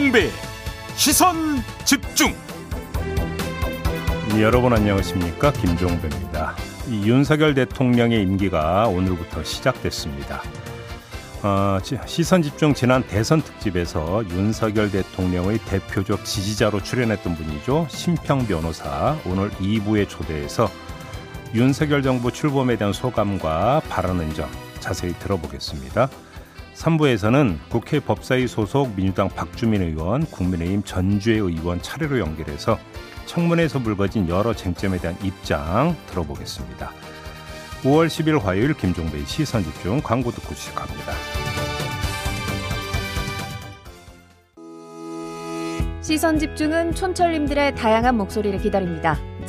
김종배 시선 집중. 여러분 안녕하십니까 김종배입니다. 이 윤석열 대통령의 임기가 오늘부터 시작됐습니다. 어, 시선 집중 지난 대선 특집에서 윤석열 대통령의 대표적 지지자로 출연했던 분이죠 심평 변호사 오늘 2부에 초대해서 윤석열 정부 출범에 대한 소감과 바라는 점 자세히 들어보겠습니다. 3부에서는 국회 법사위 소속 민주당 박주민 의원, 국민의힘 전주의 의원 차례로 연결해서 청문회에서 불거진 여러 쟁점에 대한 입장 들어보겠습니다. 5월 10일 화요일 김종배의 시선 집중 광고 듣고 시작합니다. 시선 집중은 촌철님들의 다양한 목소리를 기다립니다.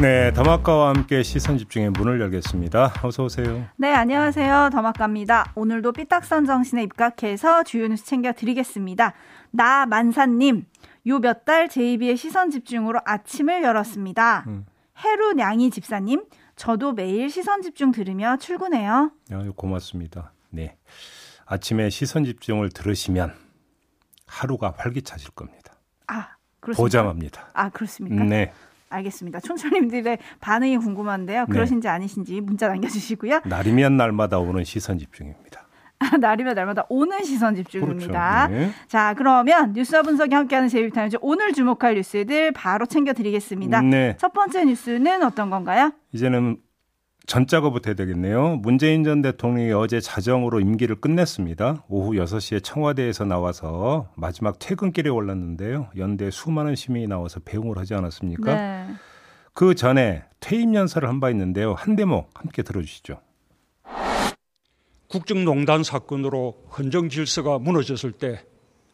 네, 더마카와 함께 시선 집중의 문을 열겠습니다. 어서 오세요. 네, 안녕하세요. 더마카입니다. 오늘도 삐딱선 정신에 입각해서 주요 뉴스 챙겨 드리겠습니다. 나 만사님, 요 몇달 JB의 시선 집중으로 아침을 열었습니다. 음. 해루 냥이 집사님, 저도 매일 시선 집중 들으며 출근해요. 아, 고맙습니다. 네. 아침에 시선 집중을 들으시면 하루가 활기차질 겁니다. 아, 그렇습니까? 보장합니다. 아, 그렇습니까? 네. 알겠습니다. 촌철님들의 반응이 궁금한데요. 네. 그러신지 네. 아니신지 문자 남겨주시고요. 날이면 날마다 오는 시선 집중입니다. 날이면 날마다 오는 시선 집중입니다. 그렇죠. 네. 자, 그러면 뉴스와 분석이 함께하는 제이비타임즈 오늘 주목할 뉴스들 바로 챙겨드리겠습니다. 네. 첫 번째 뉴스는 어떤 건가요? 이제는 전작업부터 해야 되겠네요. 문재인 전 대통령이 어제 자정으로 임기를 끝냈습니다. 오후 6시에 청와대에서 나와서 마지막 퇴근길에 올랐는데요. 연대 수많은 시민이 나와서 배웅을 하지 않았습니까? 네. 그 전에 퇴임 연설을 한 바 있는데요. 한 대목 함께 들어주시죠. 국정농단 사건으로 헌정 질서가 무너졌을 때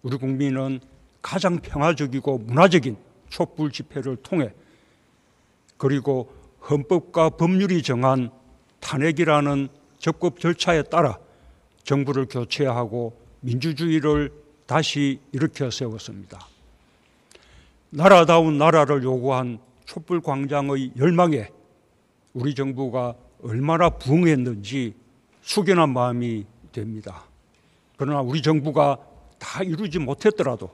우리 국민은 가장 평화적이고 문화적인 촛불 집회를 통해 그리고 헌법과 법률이 정한 탄핵이라는 적법 절차에 따라 정부를 교체하고 민주주의를 다시 일으켜 세웠습니다. 나라다운 나라를 요구한 촛불 광장의 열망에 우리 정부가 얼마나 부응했는지 숙연한 마음이 됩니다. 그러나 우리 정부가 다 이루지 못했더라도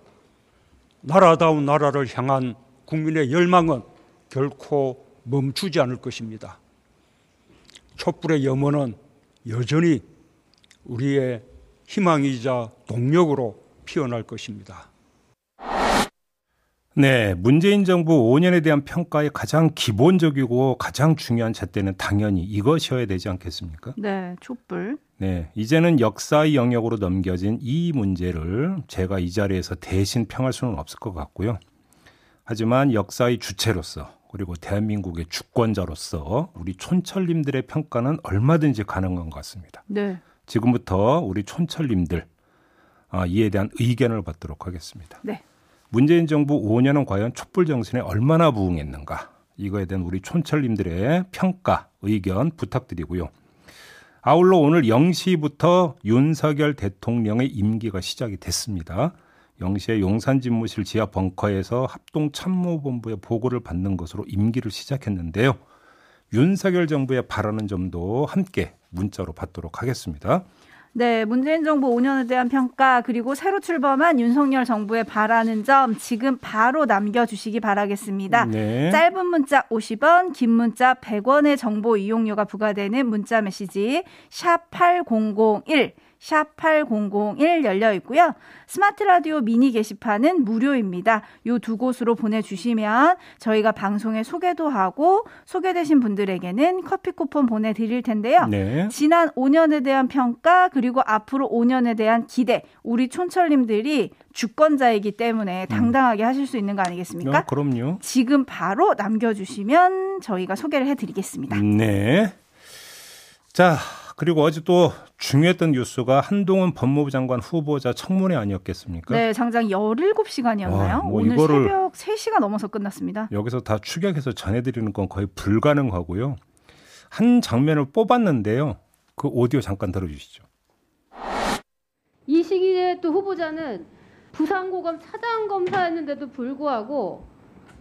나라다운 나라를 향한 국민의 열망은 결코 멈추지 않을 것입니다. 촛불의 염원은 여전히 우리의 희망이자 동력으로 피어날 것입니다. 네, 문재인 정부 5년에 대한 평가의 가장 기본적이고 가장 중요한 잣대는 당연히 이것이어야 되지 않겠습니까? 네, 촛불. 네, 이제는 역사의 영역으로 넘겨진 이 문제를 제가 이 자리에서 대신 평할 수는 없을 것 같고요. 하지만 역사의 주체로서 그리고 대한민국의 주권자로서 우리 촌철님들의 평가는 얼마든지 가능한 것 같습니다. 네. 지금부터 우리 촌철님들 아, 이에 대한 의견을 받도록 하겠습니다. 네. 문재인 정부 5년은 과연 촛불 정신에 얼마나 부응했는가 이거에 대한 우리 촌철님들의 평가 의견 부탁드리고요. 아울러 오늘 0시부터 윤석열 대통령의 임기가 시작이 됐습니다. 영시의 용산 집무실 지하 벙커에서 합동 참모본부의 보고를 받는 것으로 임기를 시작했는데요. 윤석열 정부의 바라는 점도 함께 문자로 받도록 하겠습니다. 네, 문재인 정부 5년에 대한 평가 그리고 새로 출범한 윤석열 정부에 바라는 점 지금 바로 남겨주시기 바라겠습니다. 네. 짧은 문자 50원, 긴 문자 100원의 정보 이용료가 부과되는 문자 메시지 샵 8001. 샵 8001 열려 있고요. 스마트 라디오 미니 게시판은 무료입니다. 요 두 곳으로 보내주시면 저희가 방송에 소개도 하고 소개되신 분들에게는 커피 쿠폰 보내드릴 텐데요. 네. 지난 5년에 대한 평가 그리고 앞으로 5년에 대한 기대 우리 촌철님들이 주권자이기 때문에 음. 당당하게 음. 하실 수 있는 거 아니겠습니까? 어, 그럼요. 지금 바로 남겨주시면 저희가 소개를 해드리겠습니다. 네. 자, 그리고 어제 또 중요했던 뉴스가 한동훈 법무부 장관 후보자 청문회 아니었겠습니까? 네, 장장 17시간이었나요? 뭐 오늘 이거를 새벽 3시가 넘어서 끝났습니다. 여기서 다 추격해서 전해드리는 건 거의 불가능하고요. 한 장면을 뽑았는데요. 그 오디오 잠깐 들어주시죠. 이 시기에 또 후보자는 부산고검 차장검사였는데도 불구하고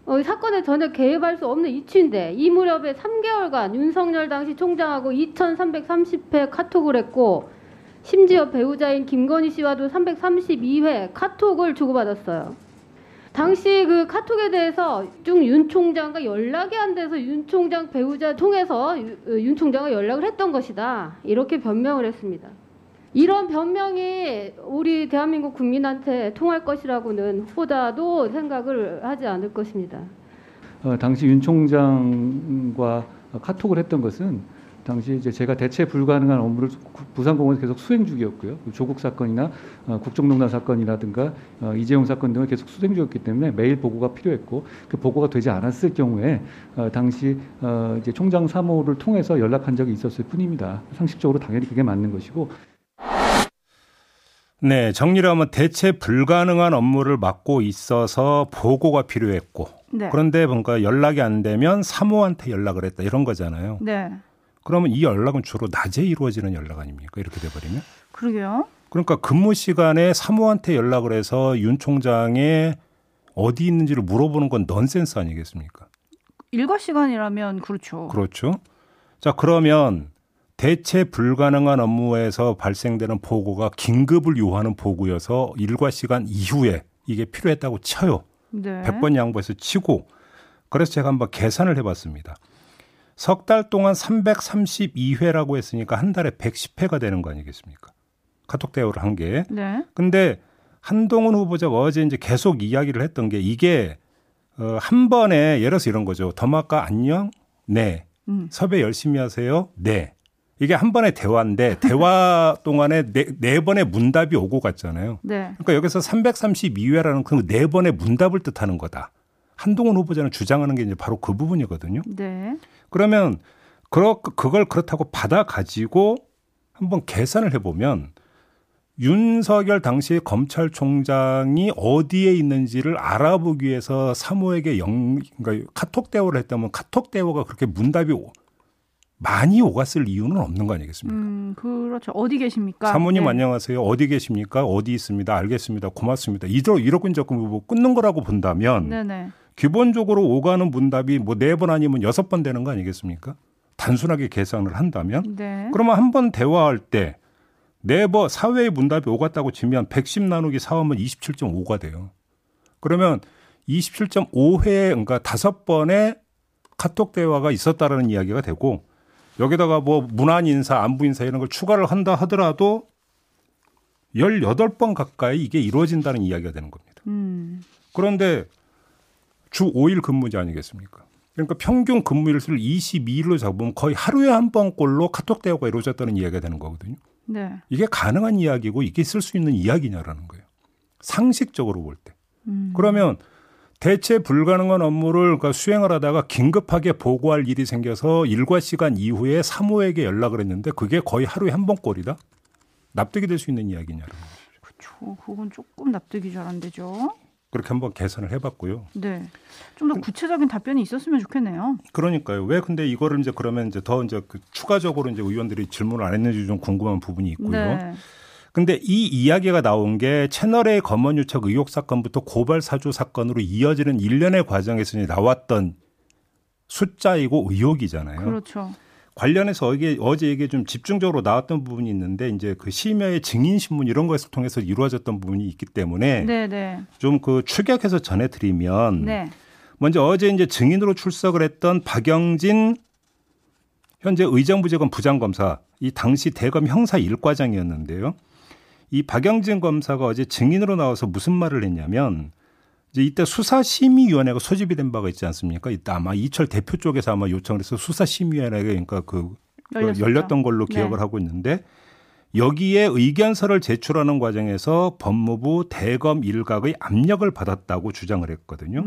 어, 사건에 전혀 개입할 수 없는 이치인데 이 무렵에 3개월간 윤석열 당시 총장하고 2,330회 카톡을 했고 심지어 배우자인 김건희 씨와도 332회 카톡을 주고받았어요. 당시 그 카톡에 대해서 쭉윤 총장과 연락이 안 돼서 윤 총장 배우자 통해서 윤 총장과 연락을 했던 것이다. 이렇게 변명을 했습니다. 이런 변명이 우리 대한민국 국민한테 통할 것이라고는 후보자도 생각을 하지 않을 것입니다. 어, 당시 윤 총장과 카톡을 했던 것은 당시 이제 제가 대체 불가능한 업무를 부산공원에서 계속 수행 중이었고요. 조국 사건이나 어, 국정농단 사건이라든가 어, 이재용 사건 등을 계속 수행 중이었기 때문에 매일 보고가 필요했고 그 보고가 되지 않았을 경우에 어, 당시 어, 이제 총장 사모를 통해서 연락한 적이 있었을 뿐입니다. 상식적으로 당연히 그게 맞는 것이고 네, 정리를 하면 대체 불가능한 업무를 맡고 있어서 보고가 필요했고 네. 그런데 뭔가 연락이 안 되면 사모한테 연락을 했다 이런 거잖아요. 네. 그러면 이 연락은 주로 낮에 이루어지는 연락 아닙니까? 이렇게 돼버리면? 그러게요. 그러니까 근무 시간에 사모한테 연락을 해서 윤 총장의 어디 있는지를 물어보는 건 넌센스 아니겠습니까? 일과 시간이라면 그렇죠. 그렇죠. 자, 그러면 대체 불가능한 업무에서 발생되는 보고가 긴급을 요하는 보고여서 일과 시간 이후에 이게 필요했다고 쳐요. 네. 100번 양보해서 치고 그래서 제가 한번 계산을 해봤습니다. 석 달 동안 332회라고 했으니까 한 달에 110회가 되는 거 아니겠습니까? 카톡 대화를 한 게. 네. 근데 한동훈 후보자가 어제 이제 계속 이야기를 했던 게 이게 어, 한 번에 예를 들어서 이런 거죠. 더마카 안녕? 네. 음. 섭외 열심히 하세요? 네. 이게 한 번의 대화인데 대화 동안에 네, 네 번의 문답이 오고 갔잖아요. 네. 그러니까 여기서 332회라는 그 네 번의 문답을 뜻하는 거다. 한동훈 후보자는 주장하는 게 이제 바로 그 부분이거든요. 네. 그러면 그러, 그걸 그렇다고 받아 가지고 한번 계산을 해보면 윤석열 당시 검찰총장이 어디에 있는지를 알아보기 위해서 사모에게 영, 그러니까 카톡 대화를 했다면 카톡 대화가 그렇게 문답이 많이 오갔을 이유는 없는 거 아니겠습니까? 음, 그렇죠. 어디 계십니까? 사모님 네. 안녕하세요. 어디 계십니까? 어디 있습니다. 알겠습니다. 고맙습니다. 이대로 이러고 적금 뭐 끊는 거라고 본다면 네네. 기본적으로 오가는 문답이 뭐 네 번 아니면 여섯 번 되는 거 아니겠습니까? 단순하게 계산을 한다면 네. 그러면 한 번 대화할 때 네번 사회의 문답이 오갔다고 치면 110 나누기 4하면 27.5가 돼요. 그러면 27.5회 그러니까 다섯 번의 카톡 대화가 있었다라는 이야기가 되고 여기다가 뭐 문안 인사, 안부 인사 이런 걸 추가를 한다 하더라도 18번 가까이 이게 이루어진다는 이야기가 되는 겁니다. 음. 그런데 주 5일 근무제 아니겠습니까? 그러니까 평균 근무일수를 22일로 잡으면 거의 하루에 한 번꼴로 카톡 대화가 이루어졌다는 이야기가 되는 거거든요. 네. 이게 가능한 이야기고 이게 있을 수 있는 이야기냐라는 거예요. 상식적으로 볼 때. 음. 그러면 대체 불가능한 업무를 그러니까 수행을 하다가 긴급하게 보고할 일이 생겨서 일과 시간 이후에 사모에게 연락을 했는데 그게 거의 하루에 한 번꼴이다? 납득이 될 수 있는 이야기냐는 거죠. 그렇죠. 그건 조금 납득이 잘 안 되죠. 그렇게 한번 계산을 해봤고요. 네. 좀 더 구체적인 답변이 있었으면 좋겠네요. 그러니까요. 왜 근데 이거를 이제 그러면 이제 더 이제 그 추가적으로 이제 의원들이 질문을 안 했는지 좀 궁금한 부분이 있고요. 네. 근데 이 이야기가 나온 게 채널의 검언 유착 의혹 사건부터 고발 사주 사건으로 이어지는 일련의 과정에서 나왔던 숫자이고 의혹이잖아요. 그렇죠. 관련해서 이게 어제 이게 좀 집중적으로 나왔던 부분이 있는데 이제 그 심야의 증인 신문 이런 것을 통해서 이루어졌던 부분이 있기 때문에 네, 네. 좀그 추격해서 전해드리면 네. 먼저 어제 이제 증인으로 출석을 했던 박영진 현재 의정부지검 부장검사 이 당시 대검 형사 1과장이었는데요. 이 박영진 검사가 어제 증인으로 나와서 무슨 말을 했냐면 이제 이때 수사심의위원회가 소집이 된 바가 있지 않습니까? 이때 아마 이철 대표 쪽에서 아마 요청을 해서 수사심의위원회가 그러니까 그 열렸었죠. 열렸던 걸로 네. 기억을 네. 하고 있는데 여기에 의견서를 제출하는 과정에서 법무부 대검 일각의 압력을 받았다고 주장을 했거든요.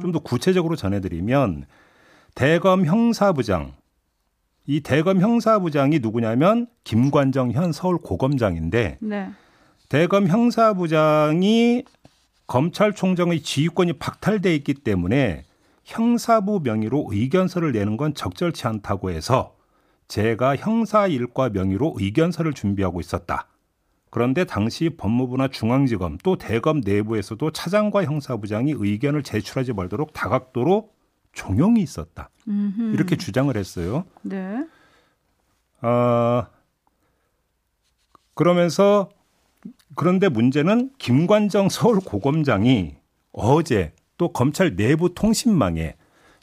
좀 더 구체적으로 전해드리면 대검 형사부장 이 대검 형사부장이 누구냐면 김관정 현 서울 고검장인데 네. 대검 형사부장이 검찰총장의 지휘권이 박탈돼 있기 때문에 형사부 명의로 의견서를 내는 건 적절치 않다고 해서 제가 형사 일과 명의로 의견서를 준비하고 있었다. 그런데 당시 법무부나 중앙지검 또 대검 내부에서도 차장과 형사부장이 의견을 제출하지 말도록 다각도로 종용이 있었다. 음흠. 이렇게 주장을 했어요. 네. 어, 그러면서 그런데 문제는 김관정 서울 고검장이 어제 또 검찰 내부 통신망에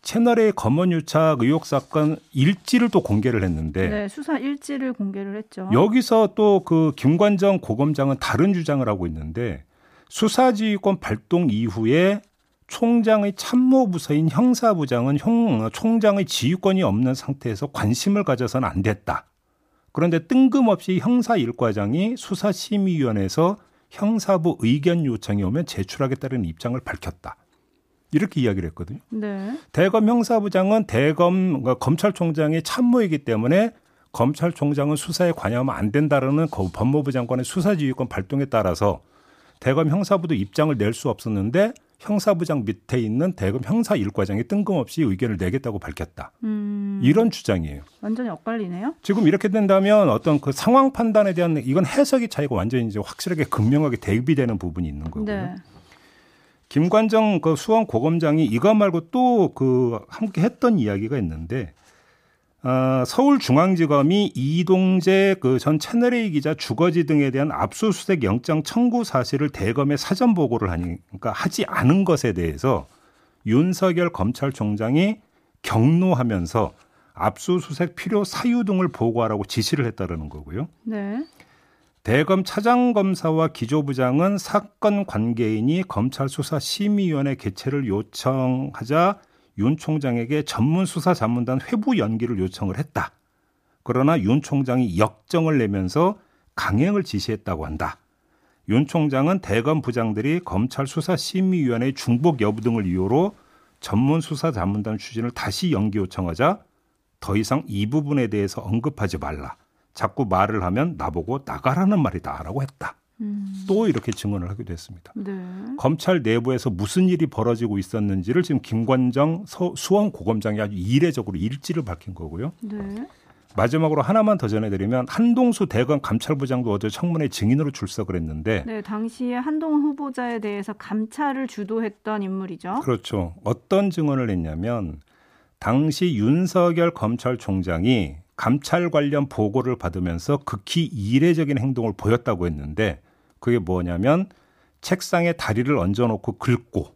채널의 검언 유착 의혹 사건 일지를 또 공개를 했는데 네, 수사 일지를 공개를 했죠. 여기서 또 그 김관정 고검장은 다른 주장을 하고 있는데 수사지휘권 발동 이후에 총장의 참모 부서인 형사부장은 형, 총장의 지휘권이 없는 상태에서 관심을 가져서는 안 됐다. 그런데 뜬금없이 형사 일과장이 수사심의위원회에서 형사부 의견 요청이 오면 제출하겠다는 입장을 밝혔다. 이렇게 이야기를 했거든요. 네. 대검 형사부장은 대검 그러니까 검찰총장의 참모이기 때문에 검찰총장은 수사에 관여하면 안 된다라는 법무부 장관의 수사지휘권 발동에 따라서 대검 형사부도 입장을 낼 수 없었는데 형사부장 밑에 있는 대검 형사 일과장이 뜬금없이 의견을 내겠다고 밝혔다. 음. 이런 주장이에요. 완전히 엇갈리네요. 지금 이렇게 된다면 어떤 그 상황 판단에 대한 이건 해석의 차이가 완전히 이제 확실하게 극명하게 대비되는 부분이 있는 거고요. 네. 김관정 그 수원 고검장이 이거 말고 또 그 함께 했던 이야기가 있는데 어, 서울중앙지검이 이동재 그 전 채널A 기자 주거지 등에 대한 압수수색 영장 청구 사실을 대검에 사전 보고를 하니 그러니까 하지 않은 것에 대해서 윤석열 검찰총장이 경로하면서 압수수색 필요 사유 등을 보고하라고 지시를 했다라는 거고요. 네. 대검 차장검사와 기조부장은 사건 관계인이 검찰 수사 심의위원회 개최를 요청하자 윤 총장에게 전문 수사 자문단 회부 연기를 요청을 했다. 그러나 윤 총장이 역정을 내면서 강행을 지시했다고 한다. 윤 총장은 대검 부장들이 검찰 수사 심의위원회 중복 여부 등을 이유로 전문 수사 자문단 추진을 다시 연기 요청하자 더 이상 이 부분에 대해서 언급하지 말라. 자꾸 말을 하면 나보고 나가라는 말이다라고 했다. 음. 또 이렇게 증언을 하기도 했습니다. 네. 검찰 내부에서 무슨 일이 벌어지고 있었는지를 지금 김관정 서, 수원 고검장이 아주 이례적으로 일지를 밝힌 거고요. 네. 마지막으로 하나만 더 전해드리면 한동수 대검 감찰부장도 어제 청문회 증인으로 출석을 했는데 네, 당시에 한동훈 후보자에 대해서 감찰을 주도했던 인물이죠. 그렇죠. 어떤 증언을 했냐면 당시 윤석열 검찰총장이 감찰 관련 보고를 받으면서 극히 이례적인 행동을 보였다고 했는데 그게 뭐냐면 책상에 다리를 얹어놓고 긁고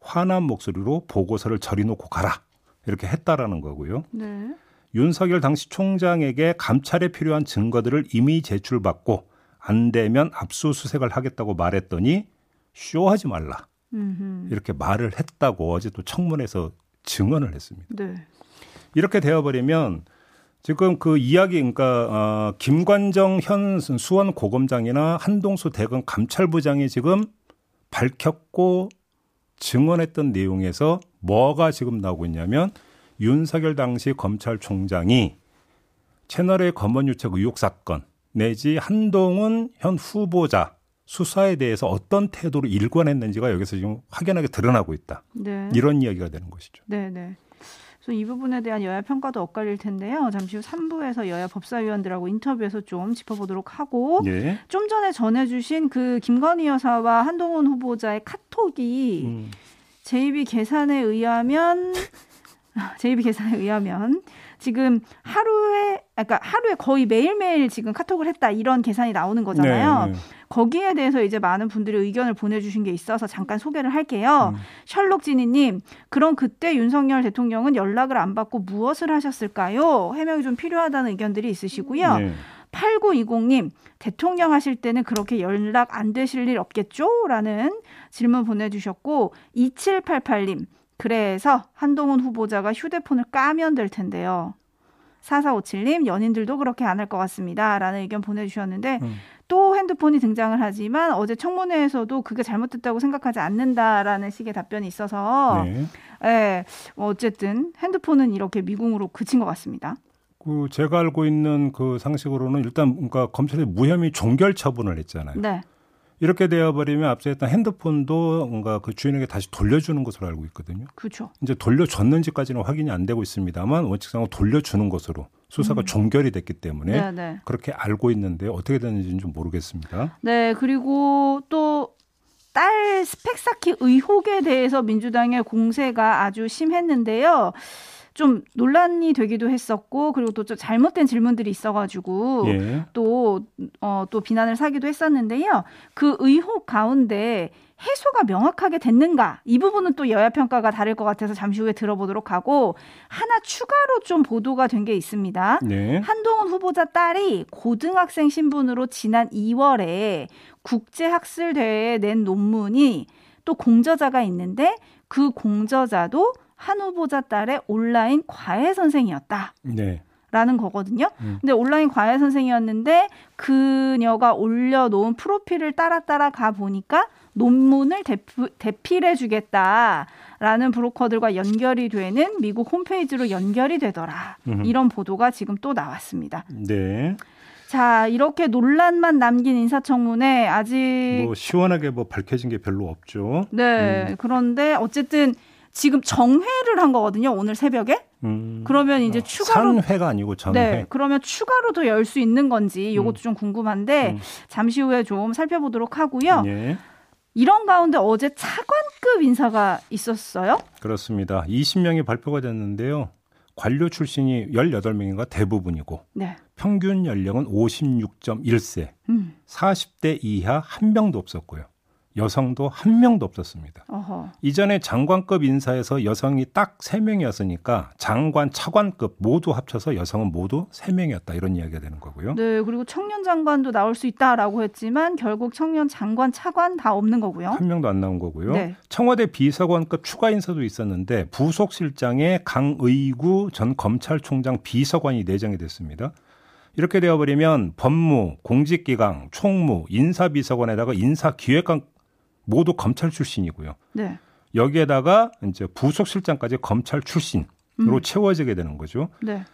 화난 목소리로 보고서를 저리놓고 가라 이렇게 했다라는 거고요. 네. 윤석열 당시 총장에게 감찰에 필요한 증거들을 이미 제출받고 안 되면 압수수색을 하겠다고 말했더니 쇼하지 말라 음흠. 이렇게 말을 했다고 어제 또 청문회에서 증언을 했습니다. 네. 이렇게 되어버리면 지금 그 이야기 그러니까 어, 김관정 현 수원 고검장이나 한동수 대검 감찰부장이 지금 밝혔고 증언했던 내용에서 뭐가 지금 나오고 있냐면 윤석열 당시 검찰총장이 채널의 검언 유착 의혹 사건 내지 한동훈 현 후보자 수사에 대해서 어떤 태도로 일관했는지가 여기서 지금 확연하게 드러나고 있다. 네. 이런 이야기가 되는 것이죠. 네, 네. 그래서 이 부분에 대한 여야 평가도 엇갈릴 텐데요. 잠시 후 3부에서 여야 법사위원들하고 인터뷰에서 좀 짚어보도록 하고 예. 좀 전에 전해주신 그 김건희 여사와 한동훈 후보자의 카톡이 음. JB 계산에 의하면 JB 계산에 의하면 지금 하루에 그러니까 하루에 거의 매일매일 지금 카톡을 했다 이런 계산이 나오는 거잖아요. 네, 네. 거기에 대해서 이제 많은 분들이 의견을 보내주신 게 있어서 잠깐 소개를 할게요. 음. 셜록 지니님, 그럼 그때 윤석열 대통령은 연락을 안 받고 무엇을 하셨을까요? 해명이 좀 필요하다는 의견들이 있으시고요. 네. 8920님, 대통령 하실 때는 그렇게 연락 안 되실 일 없겠죠? 라는 질문 보내주셨고, 2788님, 그래서 한동훈 후보자가 휴대폰을 까면 될 텐데요. 4457님, 연인들도 그렇게 안 할 것 같습니다. 라는 의견 보내주셨는데, 음. 또 핸드폰이 등장을 하지만 어제 청문회에서도 그게 잘못됐다고 생각하지 않는다라는 식의 답변이 있어서, 네. 예, 뭐 어쨌든 핸드폰은 이렇게 미궁으로 그친 것 같습니다. 그 제가 알고 있는 그 상식으로는 일단 그러니까 검찰이 무혐의 종결 처분을 했잖아요. 네. 이렇게 되어버리면 앞서 했던 핸드폰도 뭔가 그 주인에게 다시 돌려주는 것으로 알고 있거든요. 그렇죠. 이제 돌려줬는지까지는 확인이 안 되고 있습니다만 원칙상으로 돌려주는 것으로 수사가 음. 종결이 됐기 때문에 네네. 네. 그렇게 알고 있는데 어떻게 됐는지는 좀 모르겠습니다. 네, 그리고 또딸 스펙 쌓기 의혹에 대해서 민주당의 공세가 아주 심했는데요. 좀 논란이 되기도 했었고 그리고 또 좀 잘못된 질문들이 있어가지고 예. 또어또 어, 또 비난을 사기도 했었는데요. 그 의혹 가운데 해소가 명확하게 됐는가 이 부분은 또 여야 평가가 다를 것 같아서 잠시 후에 들어보도록 하고 하나 추가로 좀 보도가 된 게 있습니다. 네. 한동훈 후보자 딸이 고등학생 신분으로 지난 2월에 국제학술대회에 낸 논문이 또 공저자가 있는데 그 공저자도 한 후보자 딸의 온라인 과외 선생이었다. 네. 라는 거거든요. 음. 근데 온라인 과외 선생이었는데 그녀가 올려놓은 프로필을 따라 따라 가 보니까 논문을 대피, 대필해 주겠다라는 브로커들과 연결이 되는 미국 홈페이지로 연결이 되더라. 음. 이런 보도가 지금 또 나왔습니다. 네. 자, 이렇게 논란만 남긴 인사청문회 아직 뭐 시원하게 뭐 밝혀진 게 별로 없죠. 네. 음. 그런데 어쨌든 지금 정회를 한 거거든요. 오늘 새벽에. 음. 그러면 이제 어, 추가로 산회가 아니고 정회. 네. 그러면 추가로 더 열 수 있는 건지 이것도 음. 좀 궁금한데 음. 잠시 후에 좀 살펴보도록 하고요. 예. 이런 가운데 어제 차관급 인사가 있었어요? 그렇습니다. 20명이 발표가 됐는데요. 관료 출신이 18명인가 대부분이고 네. 평균 연령은 56.1세. 음. 40대 이하 한 명도 없었고요. 여성도 한 명도 없었습니다. 어허. 이전에 장관급 인사에서 여성이 딱 3명이었으니까 장관, 차관급 모두 합쳐서 여성은 모두 3명이었다. 이런 이야기가 되는 거고요. 네, 그리고 청년 장관도 나올 수 있다라고 했지만 결국 청년 장관, 차관 다 없는 거고요. 한 명도 안 나온 거고요. 네. 청와대 비서관급 추가 인사도 있었는데 부속실장에 강의구 전 검찰총장 비서관이 내정이 됐습니다. 이렇게 되어버리면 법무, 공직기강, 총무, 인사비서관에다가 인사기획관 모두 검찰 출신이고요. 네. 여기에다가 이제 부속실장까지 검찰 출신으로 음. 채워지게 되는 거죠. 네.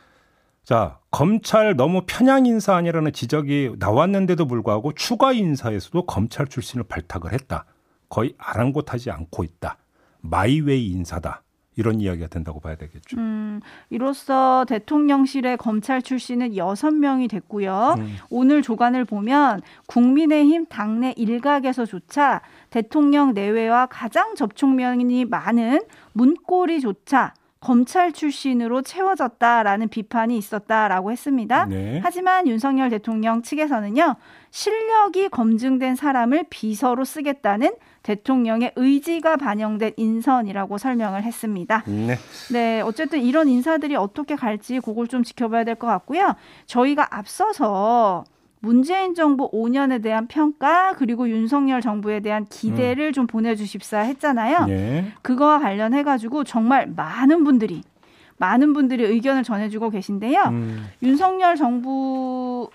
자, 검찰 너무 편향 인사 아니라는 지적이 나왔는데도 불구하고 추가 인사에서도 검찰 출신을 발탁을 했다. 거의 아랑곳하지 않고 있다. 마이웨이 인사다. 이런 이야기가 된다고 봐야 되겠죠. 음, 이로써 대통령실의 검찰 출신은 여섯 명이 됐고요. 음. 오늘 조간을 보면 국민의힘 당내 일각에서조차 대통령 내외와 가장 접촉면이 많은 문고리조차 검찰 출신으로 채워졌다라는 비판이 있었다라고 했습니다. 네. 하지만 윤석열 대통령 측에서는요, 실력이 검증된 사람을 비서로 쓰겠다는 대통령의 의지가 반영된 인선이라고 설명을 했습니다. 네. 네, 어쨌든 이런 인사들이 어떻게 갈지 그걸 좀 지켜봐야 될 것 같고요. 저희가 앞서서 문재인 정부 5년에 대한 평가 그리고 윤석열 정부에 대한 기대를 음. 좀 보내주십사 했잖아요. 네. 그거와 관련해 가지고 정말 많은 분들이 많은 분들이 의견을 전해주고 계신데요. 음. 윤석열 정부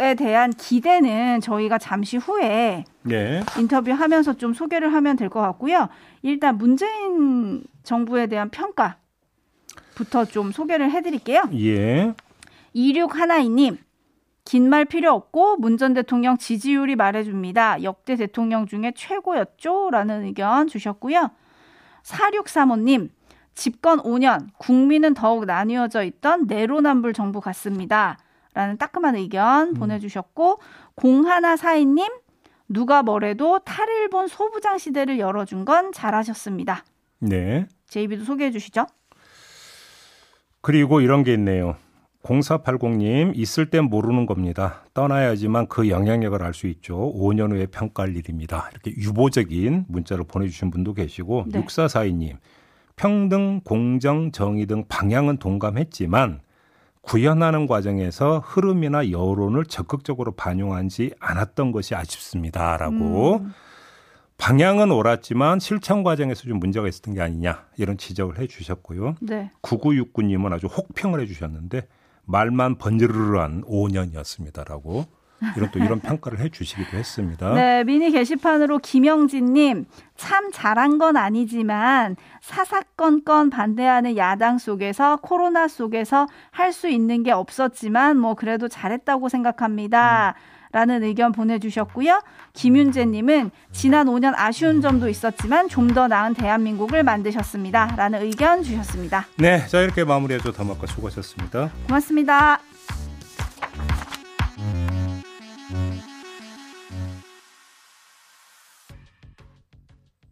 에 대한 기대는 저희가 잠시 후에 네. 인터뷰하면서 좀 소개를 하면 될 것 같고요. 일단 문재인 정부에 대한 평가부터 좀 소개를 해드릴게요. 예. 2612님, 긴 말 필요 없고 문 전 대통령 지지율이 말해줍니다. 역대 대통령 중에 최고였죠? 라는 의견 주셨고요. 4635님, 집권 5년, 국민은 더욱 나뉘어져 있던 내로남불 정부 같습니다. 라는 따끔한 의견 음. 보내주셨고, 0142님, 누가 뭐래도 탈일본 소부장 시대를 열어준 건 잘하셨습니다. 네. 제이비도 소개해 주시죠. 그리고 이런 게 있네요. 0480님, 있을 땐 모르는 겁니다. 떠나야지만 그 영향력을 알 수 있죠. 5년 후에 평가할 일입니다. 이렇게 유보적인 문자를 보내주신 분도 계시고, 네. 6442님, 평등, 공정, 정의 등 방향은 동감했지만, 구현하는 과정에서 흐름이나 여론을 적극적으로 반영하지 않았던 것이 아쉽습니다. 라고 음. 방향은 옳았지만 실천 과정에서 좀 문제가 있었던 게 아니냐 이런 지적을 해 주셨고요. 네. 9969님은 아주 혹평을 해 주셨는데 말만 번지르르한 5년이었습니다라고 이런 또 이런 평가를 해 주시기도 했습니다. 네, 미니 게시판으로 김영진님 참 잘한 건 아니지만 사사건건 반대하는 야당 속에서 코로나 속에서 할 수 있는 게 없었지만 뭐 그래도 잘했다고 생각합니다. 음. 라는 의견 보내주셨고요. 김윤재님은 지난 5년 아쉬운 점도 있었지만 좀 더 나은 대한민국을 만드셨습니다. 라는 의견 주셨습니다. 네, 자 이렇게 마무리해줘 담화과 수고하셨습니다. 고맙습니다.